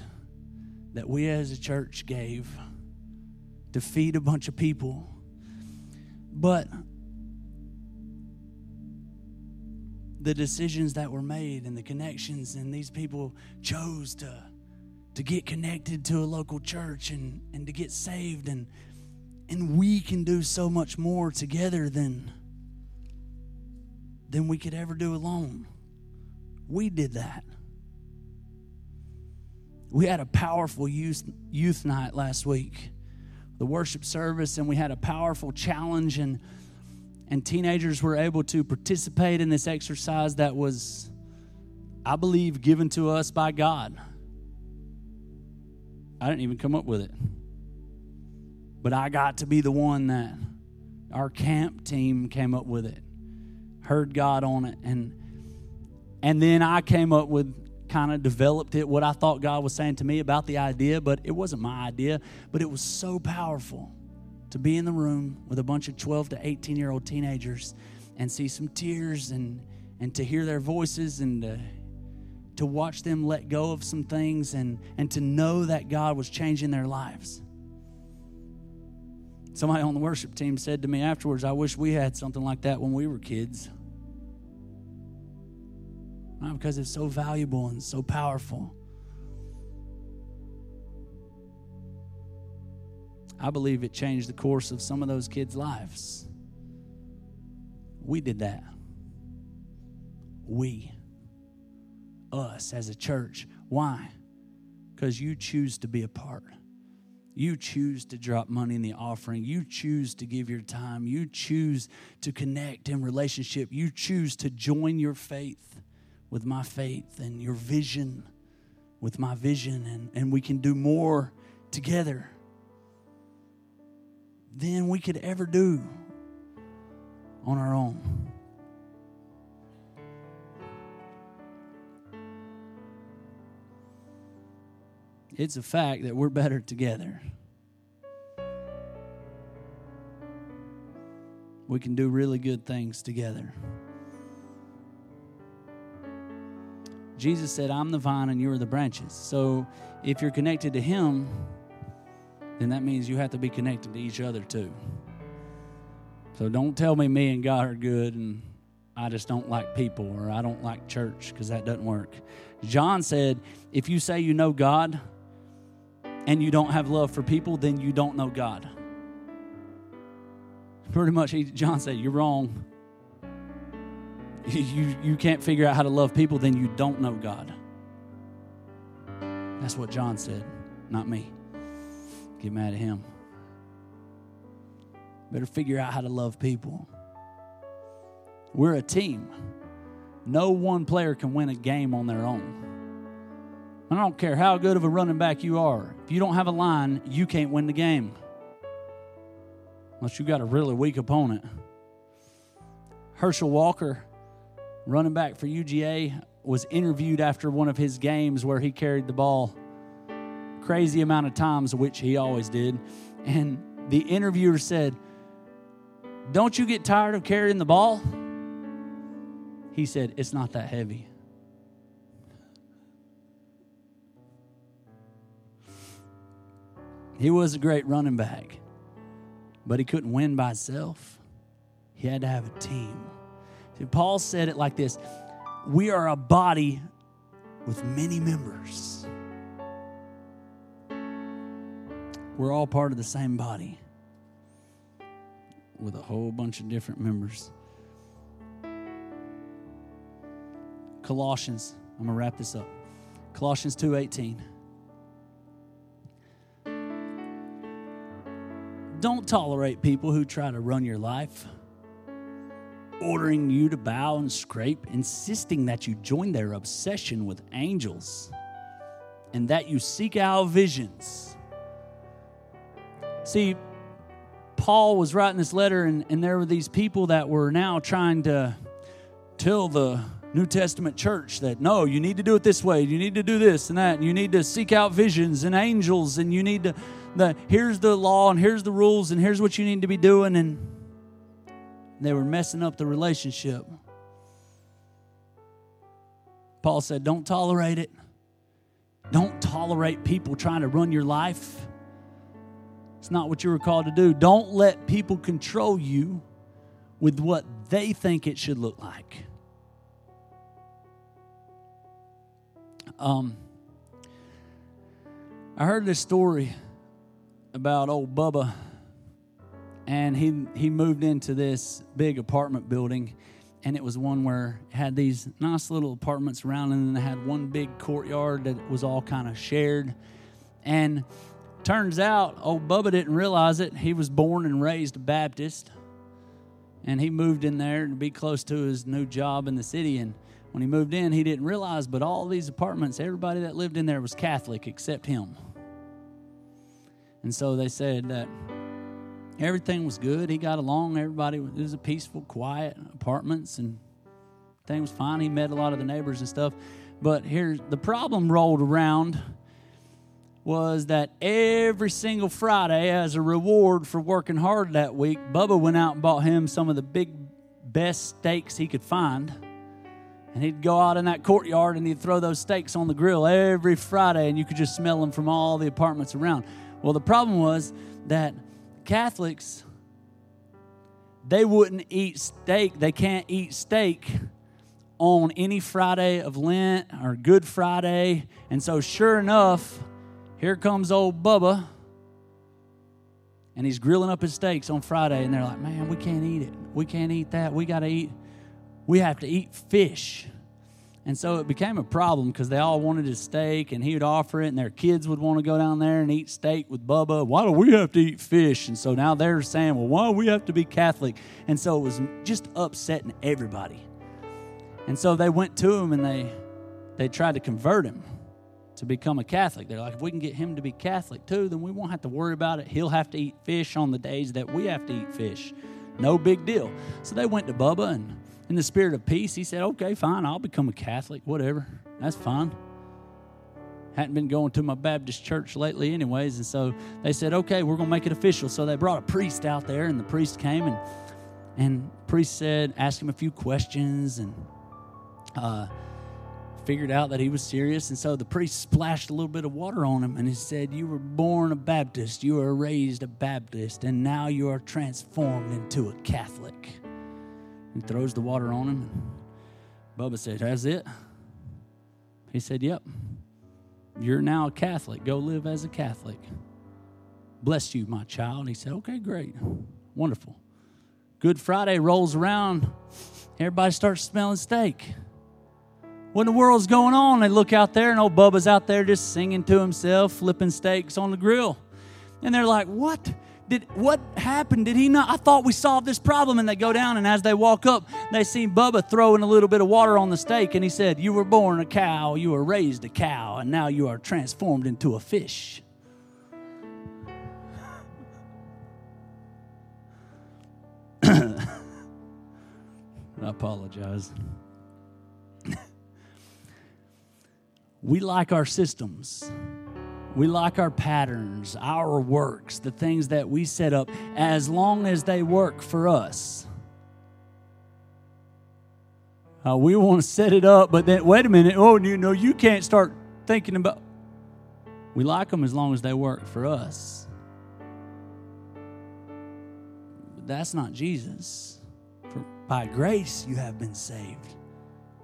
that we as a church gave to feed a bunch of people. But the decisions that were made and the connections, and these people chose to, to get connected to a local church and, and to get saved. And, and we can do so much more together than, than we could ever do alone. We did that. We had a powerful youth, youth night last week, the worship service, and we had a powerful challenge, and, and teenagers were able to participate in this exercise that was, I believe, given to us by God. I didn't even come up with it. But I got to be the one that our camp team came up with it, heard God on it, and and then I came up with kind of developed it, what I thought God was saying to me about the idea, but it wasn't my idea. But it was so powerful to be in the room with a bunch of 12 to 18 year old teenagers and see some tears and, and to hear their voices and to, to watch them let go of some things and, and to know that God was changing their lives. Somebody on the worship team said to me afterwards, I wish we had something like that when we were kids. Not because it's so valuable and so powerful. I believe it changed the course of some of those kids' lives. We did that. We. Us as a church. Why? Because you choose to be a part. You choose to drop money in the offering. You choose to give your time. You choose to connect in relationship. You choose to join your faith with my faith and your vision with my vision, and, and we can do more together than we could ever do on our own. It's a fact that we're better together. We can do really good things together. Jesus said, I'm the vine and you are the branches. So if you're connected to Him, then that means you have to be connected to each other too. So don't tell me me and God are good and I just don't like people or I don't like church because that doesn't work. John said, if you say you know God and you don't have love for people, then you don't know God. Pretty much, John said, You're wrong you, you can't figure out how to love people, then you don't know God. That's what John said, not me. Get mad at him. Better figure out how to love people. We're a team. No one player can win a game on their own. I don't care how good of a running back you are. If you don't have a line, you can't win the game. Unless you got a really weak opponent. Herschel Walker running back for UGA, was interviewed after one of his games where he carried the ball crazy amount of times, which he always did. And the interviewer said, Don't you get tired of carrying the ball? He said, It's not that heavy. He was a great running back, but he couldn't win by himself. he had to have a team. See, Paul said it like this We are a body with many members. We're all part of the same body with a whole bunch of different members. Colossians, I'm going to wrap this up. Colossians 2:18. Don't tolerate people who try to run your life, ordering you to bow and scrape, insisting that you join their obsession with angels, and that you seek out visions. See, Paul was writing this letter, and, and there were these people that were now trying to tell the New Testament church that no, you need to do it this way, you need to do this and that, and you need to seek out visions and angels, and you need to the here's the law and here's the rules and here's what you need to be doing, and they were messing up the relationship. Paul said, Don't tolerate it. Don't tolerate people trying to run your life. It's not what you were called to do. Don't let people control you with what they think it should look like. Um, I heard this story about old Bubba, and he he moved into this big apartment building, and it was one where it had these nice little apartments around, and then they had one big courtyard that was all kind of shared, and Turns out, old Bubba didn't realize it. He was born and raised a Baptist, and he moved in there to be close to his new job in the city. And when he moved in, he didn't realize, but all these apartments, everybody that lived in there was Catholic except him. And so they said that everything was good. He got along. Everybody it was a peaceful, quiet apartments, and things was fine. He met a lot of the neighbors and stuff. But here's the problem rolled around was that every single Friday, as a reward for working hard that week, Bubba went out and bought him some of the big, best steaks he could find. And he'd go out in that courtyard and he'd throw those steaks on the grill every Friday, and you could just smell them from all the apartments around. Well, the problem was that Catholics, they wouldn't eat steak. They can't eat steak on any Friday of Lent or Good Friday. And so, sure enough, here comes old Bubba, and he's grilling up his steaks on Friday, and they're like, man, we can't eat it. We can't eat that. We got to eat, we have to eat fish. And so it became a problem because they all wanted his steak, and he would offer it, and their kids would want to go down there and eat steak with Bubba. Why do we have to eat fish? And so now they're saying, well, why do we have to be Catholic? And so it was just upsetting everybody. And so they went to him and they they tried to convert him to become a Catholic. They're like, if we can get him to be Catholic too, then we won't have to worry about it. He'll have to eat fish on the days that we have to eat fish. No big deal. So they went to Bubba, and in the spirit of peace, he said, okay, fine, I'll become a Catholic, whatever. That's fine. Hadn't been going to my Baptist church lately, anyways. And so they said, okay, we're going to make it official. So they brought a priest out there, and the priest came, and, and priest said, asked him a few questions, and uh, figured out that he was serious. And so the priest splashed a little bit of water on him and he said, You were born a Baptist, you were raised a Baptist, and now you are transformed into a Catholic. And throws the water on him. And Bubba said, That's it? He said, Yep. You're now a Catholic. Go live as a Catholic. Bless you, my child. He said, Okay, great. Wonderful. Good Friday rolls around. Everybody starts smelling steak what in the world's going on? They look out there, and old Bubba's out there just singing to himself, flipping steaks on the grill. And they're like, What? Did what happened? Did he not? I thought we solved this problem. And they go down, and as they walk up, they see Bubba throwing a little bit of water on the steak. And he said, You were born a cow, you were raised a cow, and now you are transformed into a fish. I apologize. we like our systems. We like our patterns, our works, the things that we set up, as long as they work for us. Uh, we want to set it up, but then, wait a minute, oh, you know, you can't start thinking about. We like them as long as they work for us. But that's not Jesus. For by grace you have been saved,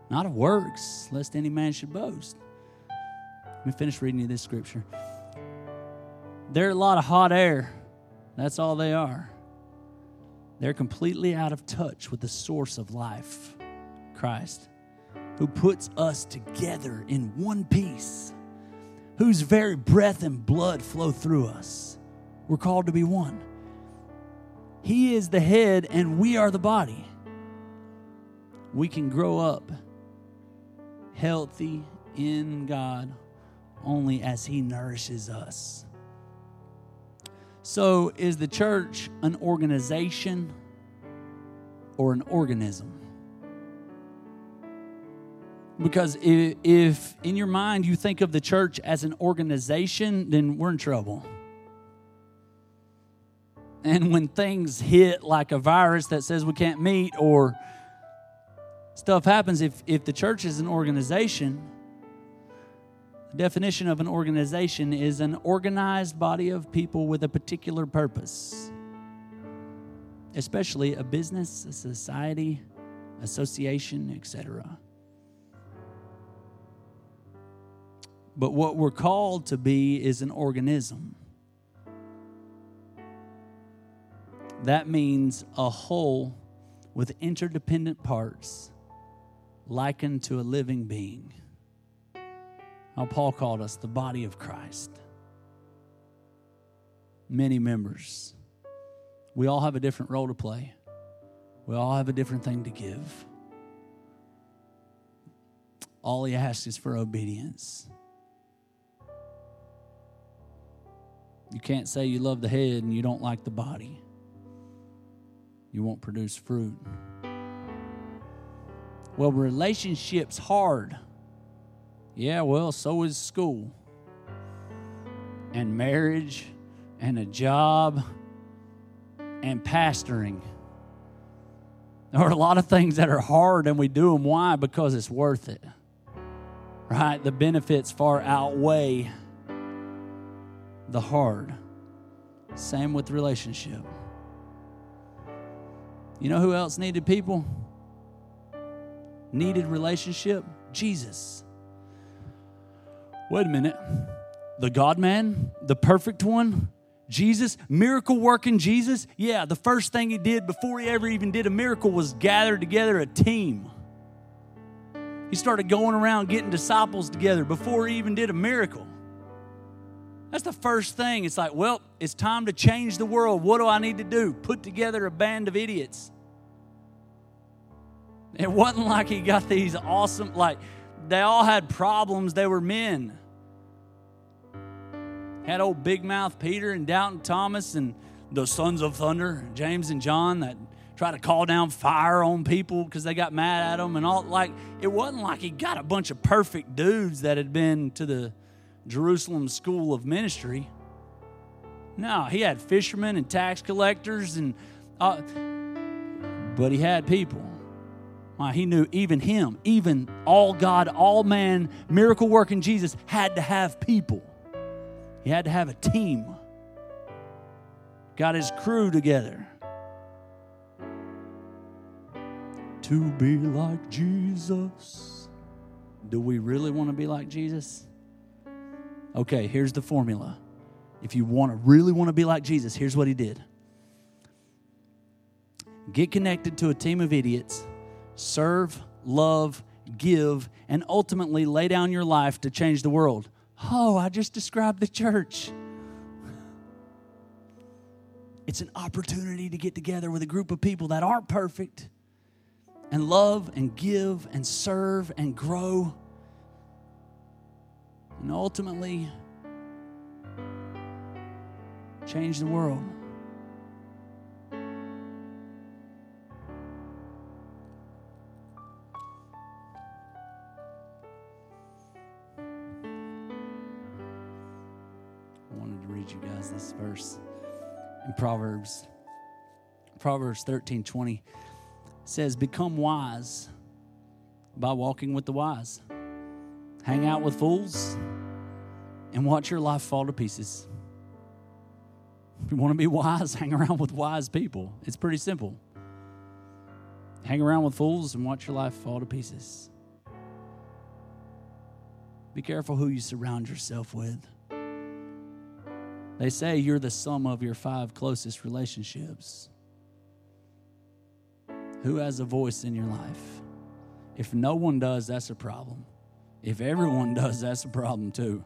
not of works, lest any man should boast. Let me finish reading you this scripture. They're a lot of hot air. That's all they are. They're completely out of touch with the source of life, Christ, who puts us together in one piece, whose very breath and blood flow through us. We're called to be one. He is the head and we are the body. We can grow up healthy in God only as He nourishes us. So, is the church an organization or an organism? Because if, in your mind you think of the church as an organization, then we're in trouble. And when things hit like a virus that says we can't meet or stuff happens, if, if the church is an organization, definition of an organization is an organized body of people with a particular purpose, especially a business, a society, association, etc. But what we're called to be is an organism. That means a whole with interdependent parts likened to a living being. How Paul called us the body of Christ. Many members. We all have a different role to play, we all have a different thing to give. All he asks is for obedience. You can't say you love the head and you don't like the body you won't produce fruit. Well, relationships hard. Yeah, well, so is school. And marriage and a job and pastoring. There are a lot of things that are hard and we do them. Why? Because it's worth it. Right? The benefits far outweigh the hard. Same with relationship. You know who else needed people? Needed relationship? Jesus. Wait a minute. The God man, the perfect one, Jesus, miracle working Jesus? Yeah, the first thing he did before he ever even did a miracle was gather together a team. He started going around getting disciples together before he even did a miracle. That's the first thing. It's like, well, it's time to change the world. What do I need to do? Put together a band of idiots. It wasn't like he got these awesome, like, they all had problems. They were men. Had old Big Mouth Peter and Doubting Thomas and the sons of thunder, James and John, that tried to call down fire on people because they got mad at him and all. Like, it wasn't like he got a bunch of perfect dudes that had been to the Jerusalem School of Ministry. No, he had fishermen and tax collectors, and uh, but he had people. Why, he knew even him, even all God, all man, miracle working Jesus had to have people. He had to have a team. Got his crew together. To be like Jesus. Do we really want to be like Jesus? Okay, here's the formula. If you want to really want to be like Jesus, here's what he did. Get connected to a team of idiots, serve, love, give, and ultimately lay down your life to change the world. Oh, I just described the church. It's an opportunity to get together with a group of people that aren't perfect and love and give and serve and grow and ultimately change the world. Proverbs. Proverbs 13 20 says, Become wise by walking with the wise hang out with fools, and watch your life fall to pieces. If you want to be wise, hang around with wise people. It's pretty simple. hang around with fools and watch your life fall to pieces. Be careful who you surround yourself with. They say you're the sum of your five closest relationships. Who has a voice in your life? If no one does, that's a problem. If everyone does, that's a problem too.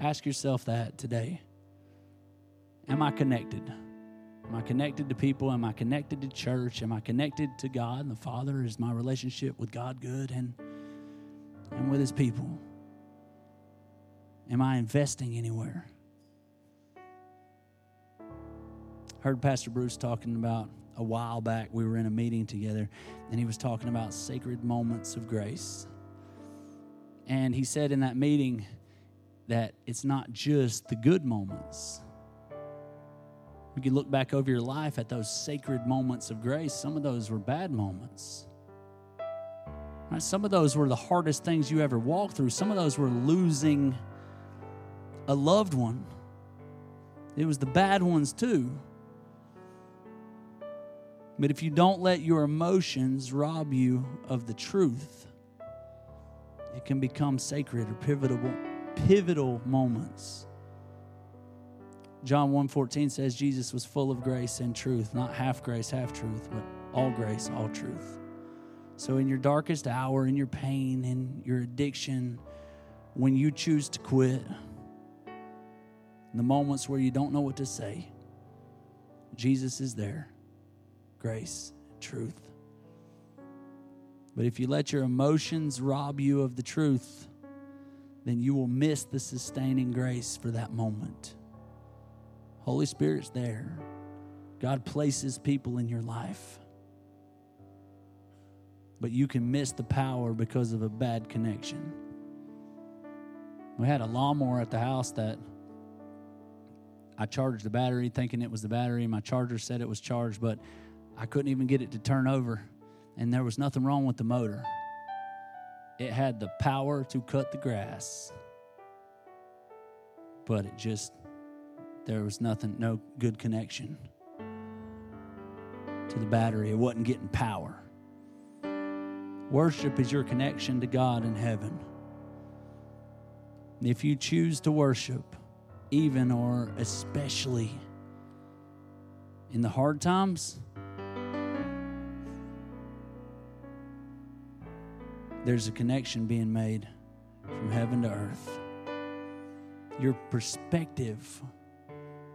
Ask yourself that today. Am I connected? Am I connected to people? Am I connected to church? Am I connected to God and the Father? Is my relationship with God good and, and with His people? Am I investing anywhere? Heard Pastor Bruce talking about a while back. We were in a meeting together, and he was talking about sacred moments of grace. And he said in that meeting that it's not just the good moments you can look back over your life at those sacred moments of grace. Some of those were bad moments. Right? Some of those were the hardest things you ever walked through. Some of those were losing a loved one. It was the bad ones too. But if you don't let your emotions rob you of the truth, it can become sacred or pivotal pivotal moments. John 1:14 says Jesus was full of grace and truth, not half grace, half truth, but all grace, all truth. So in your darkest hour, in your pain, in your addiction, when you choose to quit, the moments where you don't know what to say, Jesus is there. Grace, truth. But if you let your emotions rob you of the truth, then you will miss the sustaining grace for that moment. Holy Spirit's there. God places people in your life. But you can miss the power because of a bad connection. We had a lawnmower at the house that I charged the battery thinking it was the battery. My charger said it was charged, but I couldn't even get it to turn over. And there was nothing wrong with the motor. It had the power to cut the grass, but it just there was nothing, no good connection to the battery. It wasn't getting power. Worship is your connection to God in heaven. If you choose to worship, even or especially in the hard times, there's a connection being made from heaven to earth. Your perspective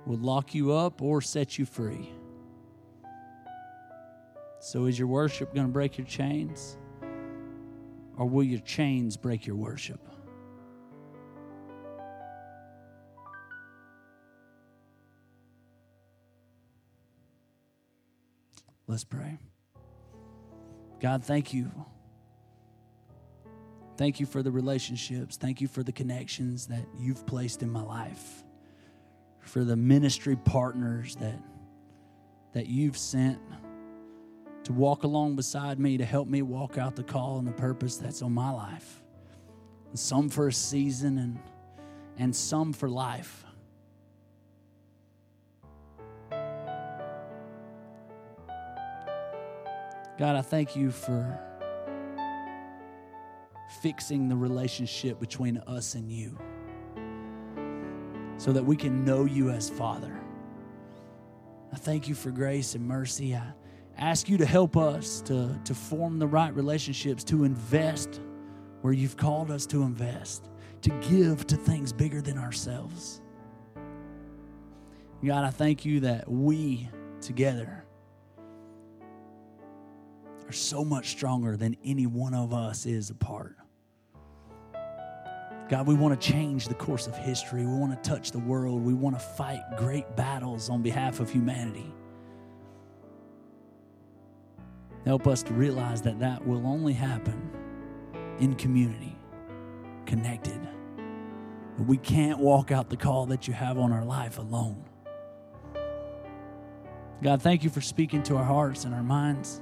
will lock you up or set you free. So, is your worship going to break your chains? Or will your chains break your worship? Let's pray. God, thank you. Thank you for the relationships. Thank you for the connections that you've placed in my life for the ministry partners that, that you've sent to walk along beside me to help me walk out the call and the purpose that's on my life. some for a season and, and some for life. God, I thank you for fixing the relationship between us and you so that we can know you as Father. I thank you for grace and mercy. I ask you to help us to, to form the right relationships, to invest where you've called us to invest, to give to things bigger than ourselves. God, I thank you that we together are so much stronger than any one of us is apart. God, we want to change the course of history. We want to touch the world. We want to fight great battles on behalf of humanity. Help us to realize that that will only happen in community, connected. We can't walk out the call that you have on our life alone. God, thank you for speaking to our hearts and our minds.